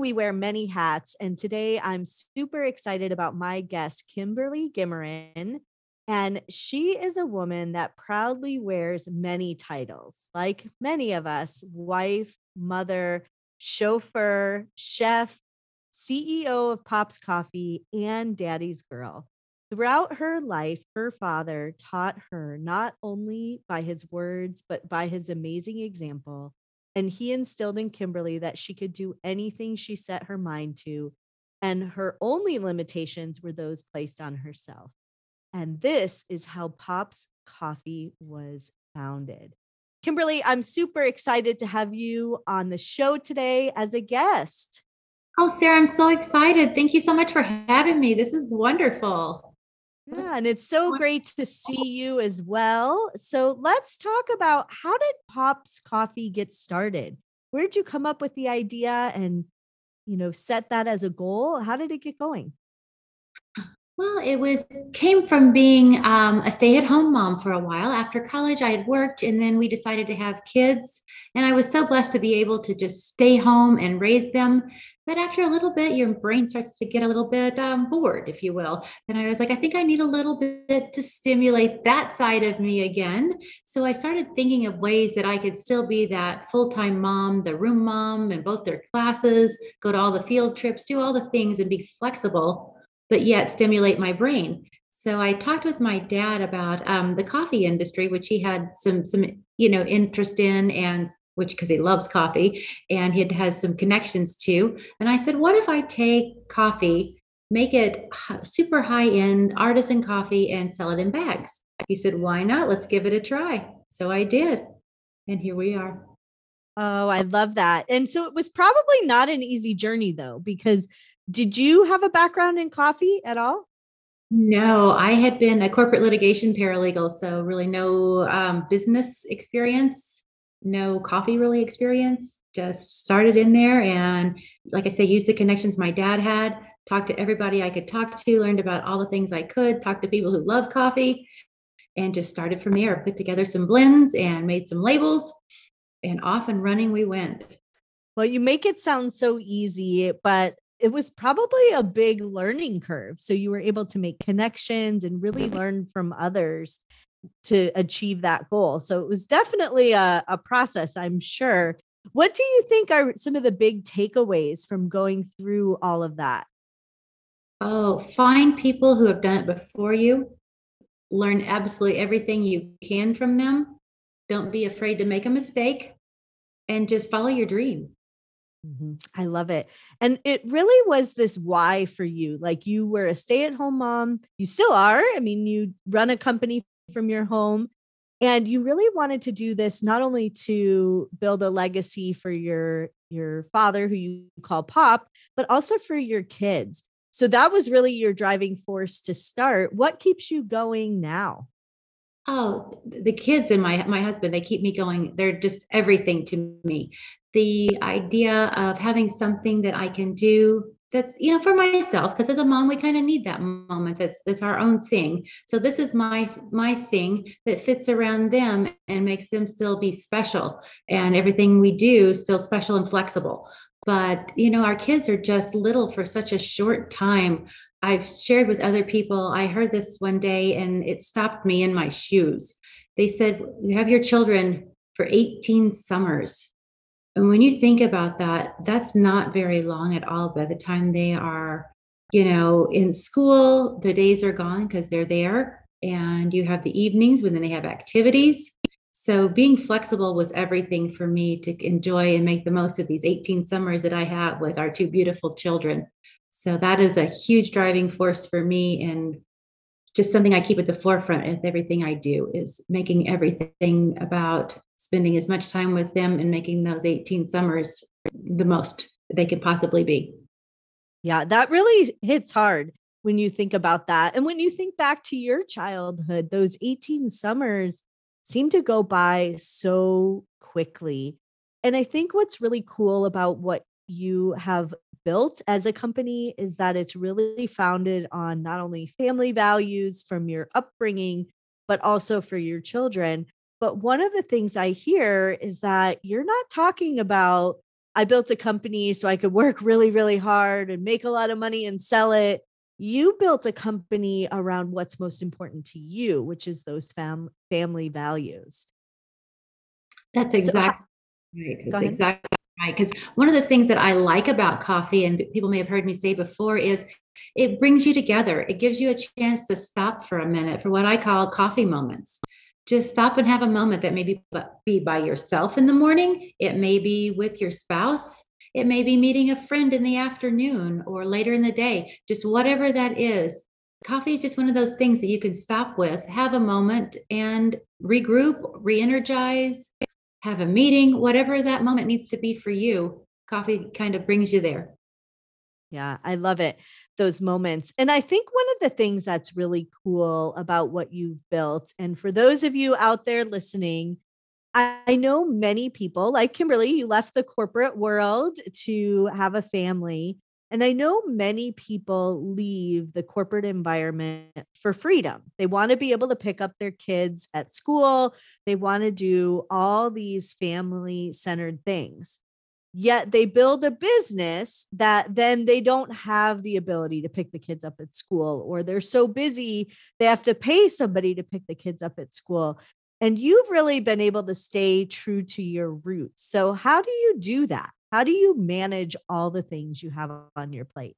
we wear many hats, and today I'm super excited about my guest, Kimberly Guimarin. And she is a woman that proudly wears many titles, like many of us wife, mother, chauffeur, chef, CEO of Pops Coffee, and Daddy's Girl. Throughout her life, her father taught her not only by his words, but by his amazing example and he instilled in Kimberly that she could do anything she set her mind to, and her only limitations were those placed on herself. And this is how Pops Coffee was founded. Kimberly, I'm super excited to have you on the show today as a guest. Oh, Sara, I'm so excited. Thank you so much for having me. This is wonderful. Yeah, and it's so great to see you as well. So let's talk about how did Pops Coffee get started? Where did you come up with the idea and you know set that as a goal? How did it get going? Well, it was came from being um, a stay-at-home mom for a while. After college, I had worked, and then we decided to have kids. And I was so blessed to be able to just stay home and raise them. But after a little bit, your brain starts to get a little bit um, bored, if you will. And I was like, I think I need a little bit to stimulate that side of me again. So I started thinking of ways that I could still be that full-time mom, the room mom, and both their classes, go to all the field trips, do all the things, and be flexible but yet stimulate my brain. So I talked with my dad about um, the coffee industry, which he had some some you know interest in, and which because he loves coffee, and he has some connections to. And I said, what if I take coffee, make it super high end artisan coffee, and sell it in bags? He said, why not? Let's give it a try. So I did, and here we are. Oh, I love that. And so it was probably not an easy journey though, because did you have a background in coffee at all? No, I had been a corporate litigation paralegal, so really no um, business experience, no coffee really experience. Just started in there and, like I say, used the connections my dad had, talked to everybody I could talk to, learned about all the things I could, talked to people who love coffee, and just started from there. Put together some blends and made some labels, and off and running we went. Well, you make it sound so easy, but it was probably a big learning curve. So you were able to make connections and really learn from others to achieve that goal. So it was definitely a, a process, I'm sure. What do you think are some of the big takeaways from going through all of that? Oh, find people who have done it before you. Learn absolutely everything you can from them. Don't be afraid to make a mistake and just follow your dream. Mm-hmm. I love it. And it really was this why for you. Like you were a stay at home mom. You still are. I mean, you run a company from your home and you really wanted to do this not only to build a legacy for your your father who you call pop but also for your kids so that was really your driving force to start what keeps you going now Oh, the kids and my my husband, they keep me going. They're just everything to me. The idea of having something that I can do that's you know for myself because as a mom we kind of need that moment that's that's our own thing so this is my my thing that fits around them and makes them still be special and everything we do still special and flexible but you know our kids are just little for such a short time I've shared with other people. I heard this one day and it stopped me in my shoes. They said, You have your children for 18 summers. And when you think about that, that's not very long at all. By the time they are, you know, in school, the days are gone because they're there. And you have the evenings when then they have activities. So being flexible was everything for me to enjoy and make the most of these 18 summers that I have with our two beautiful children. So that is a huge driving force for me and just something I keep at the forefront with everything I do is making everything about spending as much time with them and making those 18 summers the most they could possibly be. Yeah, that really hits hard when you think about that. And when you think back to your childhood, those 18 summers seem to go by so quickly. And I think what's really cool about what you have built as a company is that it's really founded on not only family values from your upbringing, but also for your children. But one of the things I hear is that you're not talking about, I built a company so I could work really, really hard and make a lot of money and sell it. You built a company around what's most important to you, which is those fam- family values. That's exactly so, right. That's exactly right. Because one of the things that I like about coffee, and people may have heard me say before, is it brings you together. It gives you a chance to stop for a minute for what I call coffee moments just stop and have a moment that maybe be by yourself in the morning. It may be with your spouse. It may be meeting a friend in the afternoon or later in the day, just whatever that is. Coffee is just one of those things that you can stop with, have a moment and regroup, re energize, have a meeting, whatever that moment needs to be for you. Coffee kind of brings you there. Yeah, I love it. Those moments. And I think one of the things that's really cool about what you've built, and for those of you out there listening, I know many people like Kimberly, you left the corporate world to have a family. And I know many people leave the corporate environment for freedom. They want to be able to pick up their kids at school, they want to do all these family centered things yet they build a business that then they don't have the ability to pick the kids up at school or they're so busy they have to pay somebody to pick the kids up at school. And you've really been able to stay true to your roots. So how do you do that? How do you manage all the things you have on your plate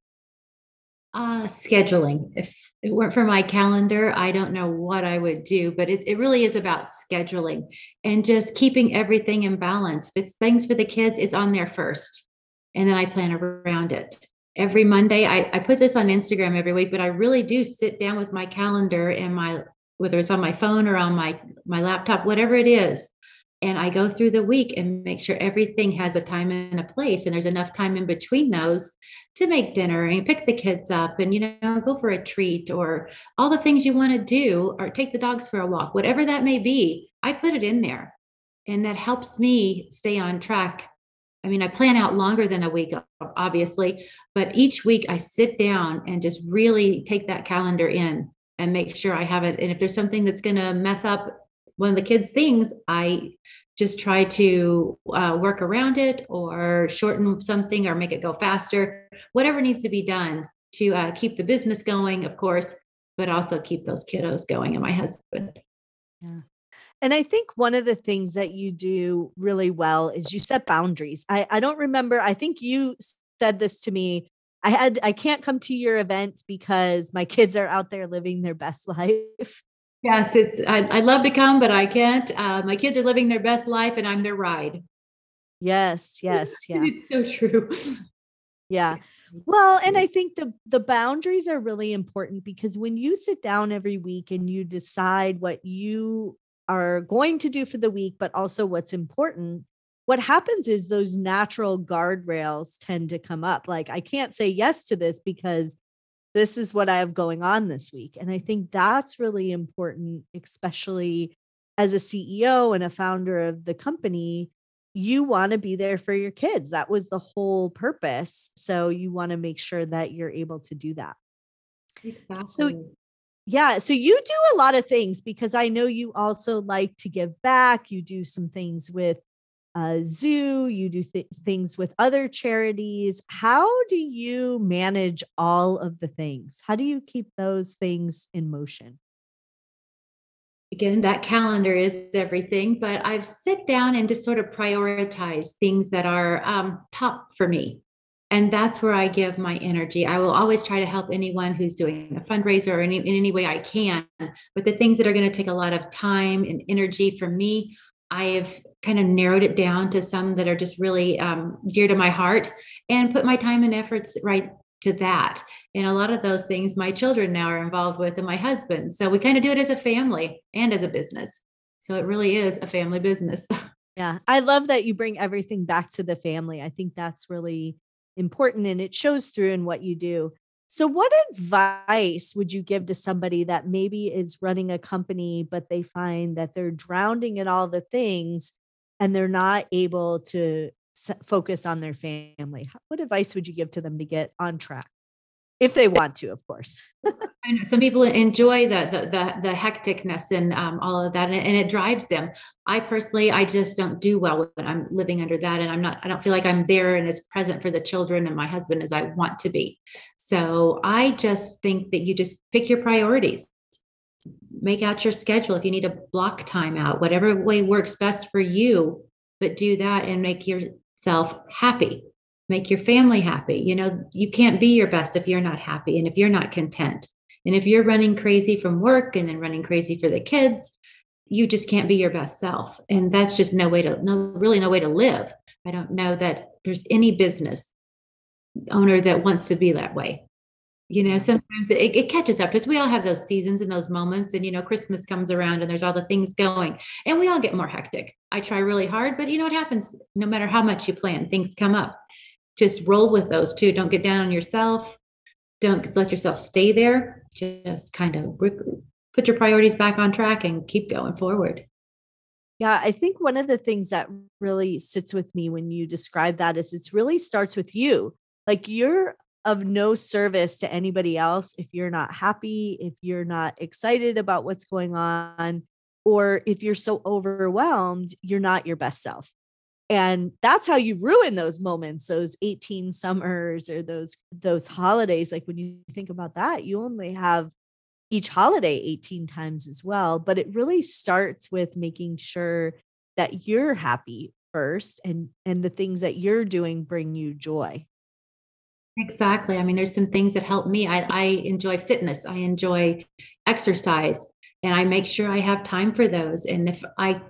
uh, scheduling. If it weren't for my calendar, I don't know what I would do, but it, it really is about scheduling and just keeping everything in balance. If it's things for the kids, it's on there first. And then I plan around it. Every Monday, I, I put this on Instagram every week, but I really do sit down with my calendar and my whether it's on my phone or on my my laptop, whatever it is, and I go through the week and make sure everything has a time and a place and there's enough time in between those to make dinner and pick the kids up and you know go for a treat or all the things you want to do or take the dogs for a walk whatever that may be I put it in there. And that helps me stay on track. I mean I plan out longer than a week obviously but each week I sit down and just really take that calendar in and make sure I have it. And if there's something that's going to mess up one of the kids' things, I just try to uh, work around it or shorten something or make it go faster, whatever needs to be done to uh, keep the business going, of course, but also keep those kiddos going and my husband. Yeah. And I think one of the things that you do really well is you set boundaries. I, I don't remember, I think you said this to me. I had I can't come to your event because my kids are out there living their best life. Yes, it's I, would love to come, but I can't. Uh, my kids are living their best life, and I'm their ride. Yes, yes, yeah. it's so true. Yeah. Well, and I think the the boundaries are really important because when you sit down every week and you decide what you are going to do for the week, but also what's important, what happens is those natural guardrails tend to come up. Like, I can't say yes to this because this is what I have going on this week. And I think that's really important, especially as a CEO and a founder of the company. You want to be there for your kids. That was the whole purpose. So you want to make sure that you're able to do that. Exactly. So, yeah. So you do a lot of things because I know you also like to give back. You do some things with a zoo, you do th- things with other charities. How do you manage all of the things? How do you keep those things in motion? Again, that calendar is everything, but I've sit down and just sort of prioritize things that are um, top for me. And that's where I give my energy. I will always try to help anyone who's doing a fundraiser or any, in any way I can. But the things that are going to take a lot of time and energy from me, I have kind of narrowed it down to some that are just really um, dear to my heart and put my time and efforts right to that. And a lot of those things my children now are involved with and my husband. So we kind of do it as a family and as a business. So it really is a family business. Yeah. I love that you bring everything back to the family. I think that's really important and it shows through in what you do. So, what advice would you give to somebody that maybe is running a company, but they find that they're drowning in all the things and they're not able to focus on their family? What advice would you give to them to get on track? If they want to, of course. Some people enjoy the the the, the hecticness and um, all of that, and, and, it drives them. I personally, I just don't do well with it. I'm living under that, and I'm not. I don't feel like I'm there and as present for the children and my husband as I want to be. So I just think that you just pick your priorities. Make out your schedule. If you need to block time out, whatever way works best for you, but do that and make yourself happy make your family happy. You know, you can't be your best if you're not happy and if you're not content. And if you're running crazy from work and then running crazy for the kids, you just can't be your best self. And that's just no way to no really no way to live. I don't know that there's any business owner that wants to be that way. You know, sometimes it, it catches up because we all have those seasons and those moments. And, you know, Christmas comes around and there's all the things going and we all get more hectic. I try really hard, but you know what happens? No matter how much you plan, things come up just roll with those too. Don't get down on yourself. Don't let yourself stay there. Just kind of put your priorities back on track and keep going forward. Yeah, I think one of the things that really sits with me when you describe that is it really starts with you. Like you're of no service to anybody else if you're not happy, if you're not excited about what's going on, or if you're so overwhelmed, you're not your best self and that's how you ruin those moments those 18 summers or those those holidays like when you think about that you only have each holiday 18 times as well but it really starts with making sure that you're happy first and and the things that you're doing bring you joy. Exactly. I mean there's some things that help me. I, I enjoy fitness. I enjoy exercise and i make sure i have time for those. And if i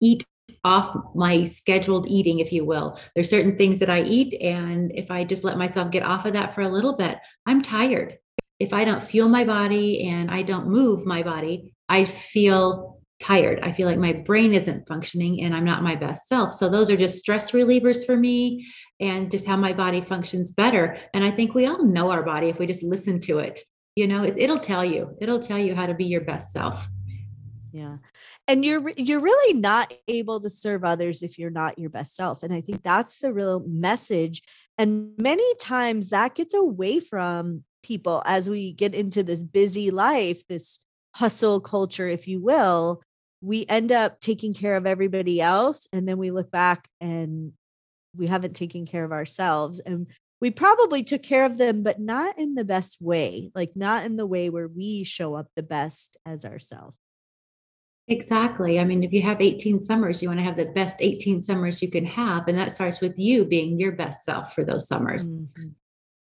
eat off my scheduled eating, if you will. There's certain things that I eat, and if I just let myself get off of that for a little bit, I'm tired. If I don't feel my body and I don't move my body, I feel tired. I feel like my brain isn't functioning and I'm not my best self. So those are just stress relievers for me and just how my body functions better. And I think we all know our body if we just listen to it. You know, it, it'll tell you. It'll tell you how to be your best self. Yeah. And you're you're really not able to serve others if you're not your best self. And I think that's the real message. And many times that gets away from people as we get into this busy life, this hustle culture, if you will. We end up taking care of everybody else. And then we look back and we haven't taken care of ourselves. And we probably took care of them, but not in the best way, like not in the way where we show up the best as ourselves. Exactly. I mean, if you have 18 summers, you want to have the best 18 summers you can have. And that starts with you being your best self for those summers. Mm-hmm.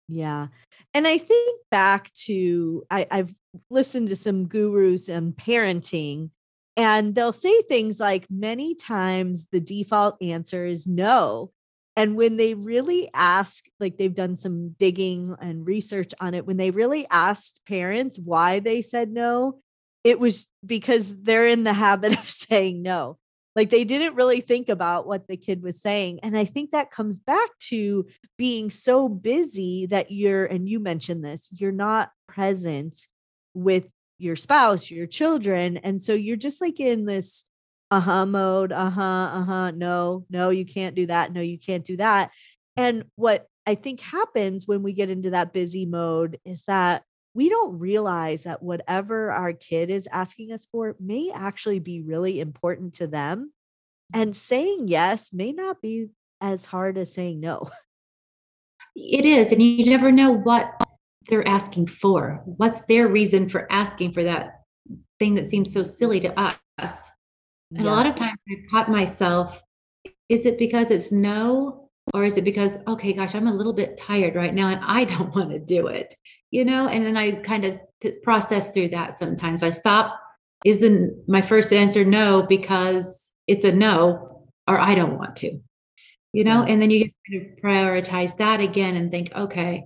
Yeah. And I think back to, I, I've listened to some gurus and parenting, and they'll say things like many times the default answer is no. And when they really ask, like they've done some digging and research on it, when they really asked parents why they said no, it was because they're in the habit of saying no. Like they didn't really think about what the kid was saying. And I think that comes back to being so busy that you're, and you mentioned this, you're not present with your spouse, your children. And so you're just like in this uh-huh mode, uh-huh, uh-huh, no, no, you can't do that. No, you can't do that. And what I think happens when we get into that busy mode is that we don't realize that whatever our kid is asking us for may actually be really important to them. And mm-hmm. saying yes may not be as hard as saying no. It is. And you never know what they're asking for. What's their reason for asking for that thing that seems so silly to us? And yeah. a lot of times I've caught myself is it because it's no? Or is it because, okay, gosh, I'm a little bit tired right now and I don't want to do it? You know and then i kind of process through that sometimes. I stop is the my first answer no because it's a no or i don't want to you know? And then you kind of prioritize that again and think okay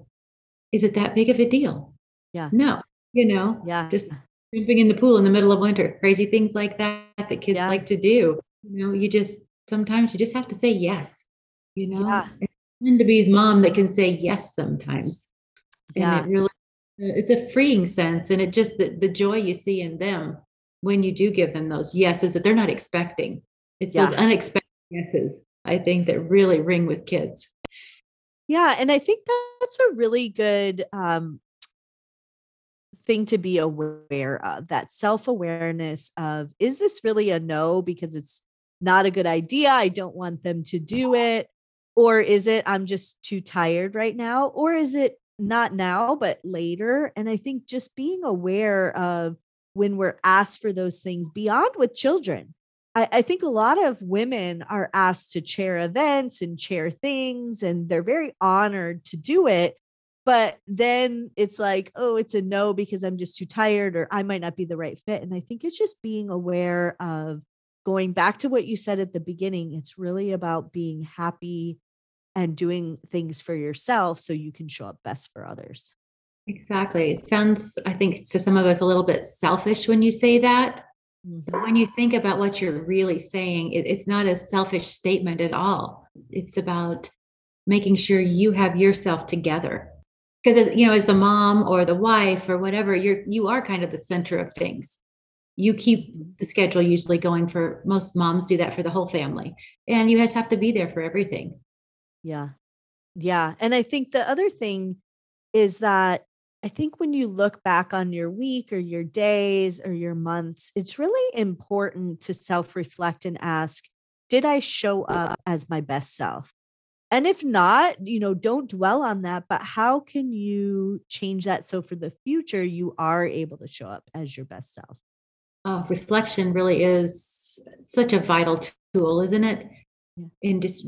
is it that big of a deal? Yeah. No you know? Yeah. Just jumping in the pool in the middle of winter crazy things like that that kids yeah. like to do you know? You just sometimes you just have to say yes you know? Yeah. And to be the mom that can say yes sometimes. Yeah. And it really, it's a freeing sense. And it just, the, the joy you see in them when you do give them those yeses that they're not expecting. It's those unexpected yeses, I think, that really ring with kids. Yeah, and I think that's a really good um thing to be aware of. That self-awareness of is this really a no because it's not a good idea, I don't want them to do it or is it I'm just too tired right now or is it not now but later? And I think just being aware of when we're asked for those things beyond with children. I, I think a lot of women are asked to chair events and chair things, and they're very honored to do it. But then it's like, oh, it's a no because I'm just too tired or I might not be the right fit. And I think it's just being aware of going back to what you said at the beginning. It's really about being happy and doing things for yourself so you can show up best for others. Exactly. It sounds, I think, to some of us a little bit selfish when you say that. But when mm-hmm. you think about what you're really saying, it, it's not a selfish statement at all. It's about making sure you have yourself together. Because as you know, as the mom or the wife or whatever, you're you are kind of the center of things. You keep the schedule usually going for most moms do that for the whole family. And you just have to be there for everything. Yeah. Yeah. And I think the other thing is that I think when you look back on your week or your days or your months, it's really important to self reflect and ask, did I show up as my best self? And if not, you know, don't dwell on that, but how can you change that so for the future you are able to show up as your best self? Oh, reflection really is such a vital tool, isn't it? Yeah. And just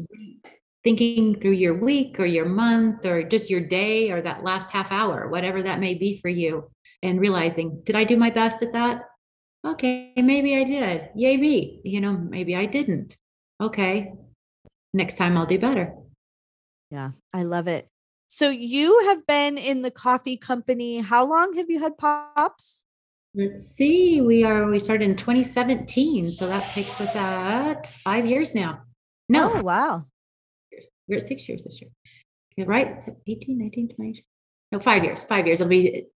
thinking through your week or your month or just your day or that last half hour, whatever that may be for you, and realizing, did I do my best at that? Okay, maybe I did. Yay me. You know, maybe I didn't. Okay, next time I'll do better. Yeah, I love it. So you have been in the coffee company. How long have you had pops? Let's see, we are, we started in 2017, so that takes us at five years now. No, Oh, wow. We're at six years this year. Right? Is it 18, 19, 20? No, five years. Five years. I'll be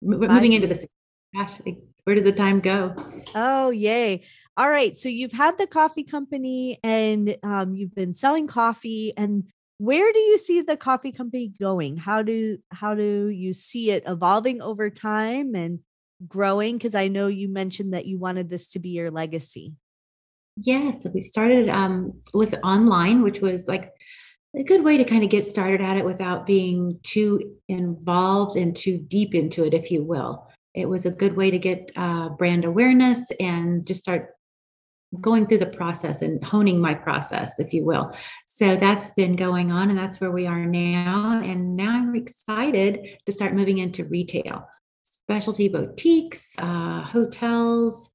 Five moving into the. Gosh, where does the time go? Oh, yay. All right. So you've had the coffee company and um, you've been selling coffee. And where do you see the coffee company going? How do how do you see it evolving over time and growing? Because I know you mentioned that you wanted this to be your legacy. Yes, we started um, with online, which was like a good way to kind of get started at it without being too involved and too deep into it, if you will. It was a good way to get uh, brand awareness and just start going through the process and honing my process, if you will. So that's been going on, and that's where we are now. And now I'm excited to start moving into retail, specialty boutiques, uh, hotels,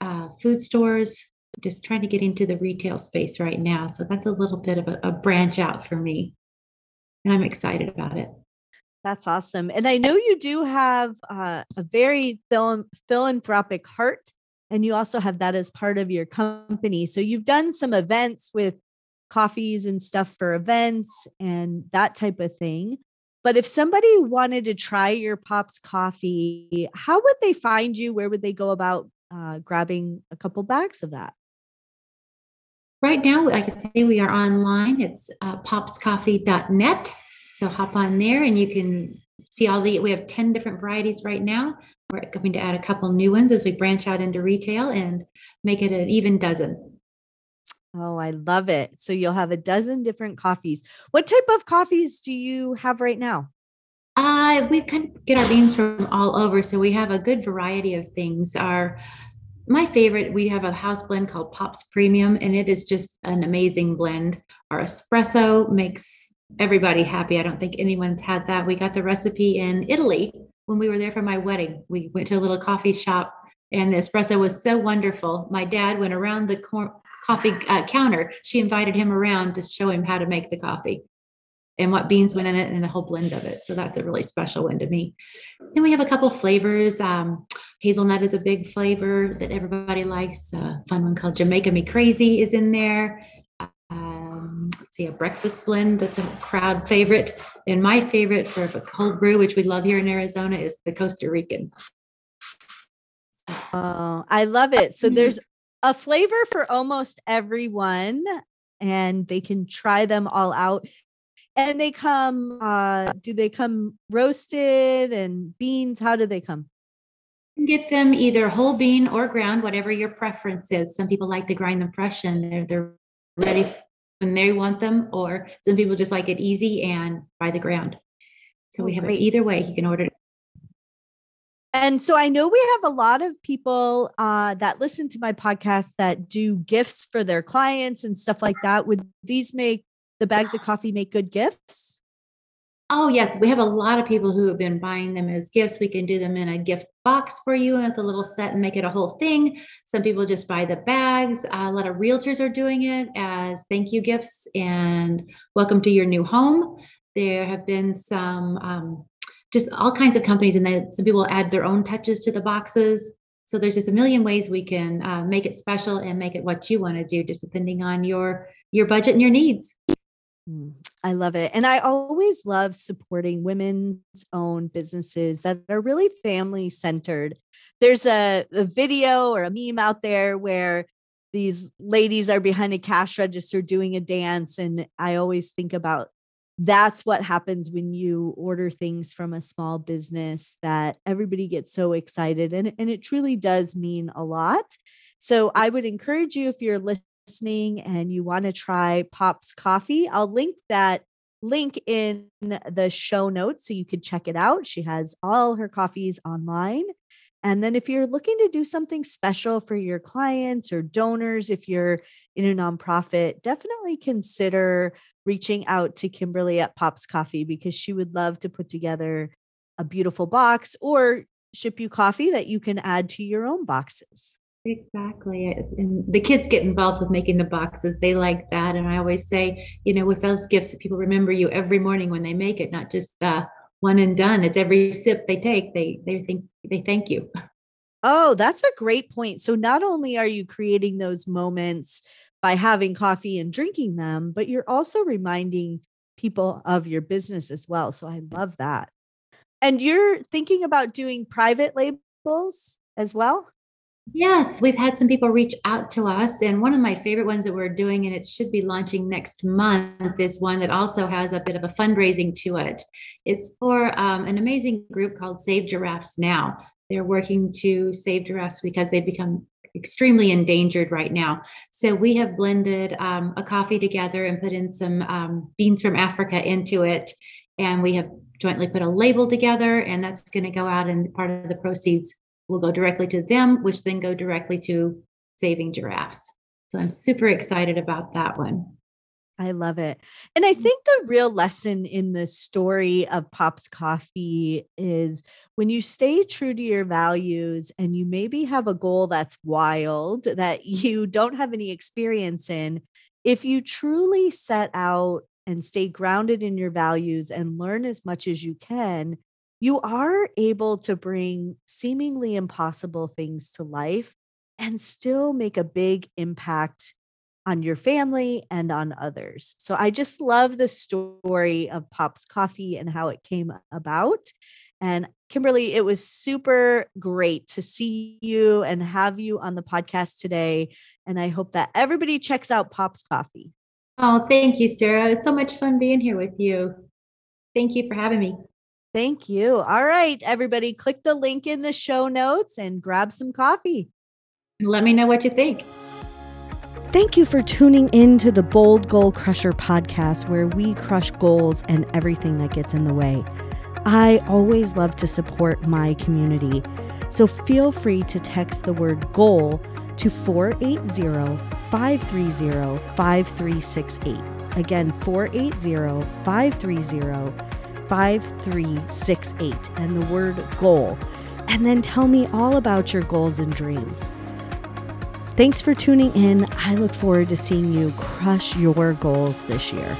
uh, food stores. Just trying to get into the retail space right now. So that's a little bit of a, a branch out for me. And I'm excited about it. That's awesome. And I know you do have uh, a very phil- philanthropic heart, and you also have that as part of your company. So you've done some events with coffees and stuff for events and that type of thing. But if somebody wanted to try your Pops coffee, how would they find you? Where would they go about uh, grabbing a couple bags of that? Right now, like I say, we are online. It's uh, popscoffee.net. So hop on there and you can see all the, we have 10 different varieties right now. We're going to add a couple new ones as we branch out into retail and make it an even dozen. Oh, I love it. So you'll have a dozen different coffees. What type of coffees do you have right now? Uh, we kind of get our beans from all over. So we have a good variety of things. Our my favorite, we have a house blend called Pops Premium, and it is just an amazing blend. Our espresso makes everybody happy. I don't think anyone's had that. We got the recipe in Italy when we were there for my wedding. We went to a little coffee shop, and the espresso was so wonderful. My dad went around the cor- coffee uh, counter. She invited him around to show him how to make the coffee and what beans went in it and the whole blend of it. So that's a really special one to me. Then we have a couple flavors. Um, hazelnut is a big flavor that everybody likes. A fun one called Jamaica Me Crazy is in there. Um, let's see a breakfast blend that's a crowd favorite. And my favorite for a cold brew, which we love here in Arizona, is the Costa Rican. Oh, I love it. So there's a flavor for almost everyone, and they can try them all out. And they come, uh, do they come roasted and beans? How do they come? Get them either whole bean or ground, whatever your preference is. Some people like to grind them fresh and they're, they're ready when they want them, or some people just like it easy and by the ground. So oh, we have great. it either way. You can order it and so I know we have a lot of people uh, that listen to my podcast that do gifts for their clients and stuff like that. Would these make the bags of coffee make good gifts? Oh, yes. We have a lot of people who have been buying them as gifts. We can do them in a gift box for you and with a little set and make it a whole thing. Some people just buy the bags. A lot of realtors are doing it as thank you gifts and welcome to your new home. There have been some um, just all kinds of companies and then some people add their own touches to the boxes so there's just a million ways we can uh, make it special and make it what you want to do just depending on your your budget and your needs Mm, I love it. And I always love supporting women's own businesses that are really family centered. There's a, a, video or a meme out there where these ladies are behind a cash register doing a dance. And I always think about that's what happens when you order things from a small business that everybody gets so excited and, and it truly does mean a lot so i would encourage you if you're listening and you want to try pops coffee i'll link that link in the show notes so you could check it out she has all her coffees online and then if you're looking to do something special for your clients or donors, if you're in a nonprofit, definitely consider reaching out to Kimberly at Pops Coffee because she would love to put together a beautiful box or ship you coffee that you can add to your own boxes. Exactly. And the kids get involved with making the boxes. They like that. And I always say, you know, with those gifts, people remember you every morning when they make it, not just uh, one and done. It's every sip they take, they they think they thank you. Oh, that's a great point. So not only are you creating those moments by having coffee and drinking them, but you're also reminding people of your business as well. So I love that. And you're thinking about doing private labels as well? Yes, we've had some people reach out to us. And one of my favorite ones that we're doing, and it should be launching next month, is one that also has a bit of a fundraising to it. It's for um, an amazing group called Save Giraffes Now. They're working to save giraffes because they've become extremely endangered right now. So we have blended um, a coffee together and put in some um, beans from Africa into it. And we have jointly put a label together, and that's going to go out and part of the proceeds will go directly to them, which then go directly to saving giraffes. So I'm super excited about that one. I love it. And I think the real lesson in the story of Pops Coffee is when you stay true to your values and you maybe have a goal that's wild that you don't have any experience in, if you truly set out and stay grounded in your values and learn as much as you can, you are able to bring seemingly impossible things to life and still make a big impact on your family and on others. So I just love the story of Pop's Coffee and how it came about. And Kimberly, it was super great to see you and have you on the podcast today. And I hope that everybody checks out Pop's Coffee. Oh, thank you, Sara. It's so much fun being here with you. Thank you for having me. Thank you. All right, everybody, click the link in the show notes and grab some coffee. Let me know what you think. Thank you for tuning in to the Bold Goal Crusher podcast, where we crush goals and everything that gets in the way. I always love to support my community, so feel free to text the word goal to 480 530 5368. Again, 480 530 5368 and the word goal, and then tell me all about your goals and dreams. Thanks for tuning in. I look forward to seeing you crush your goals this year.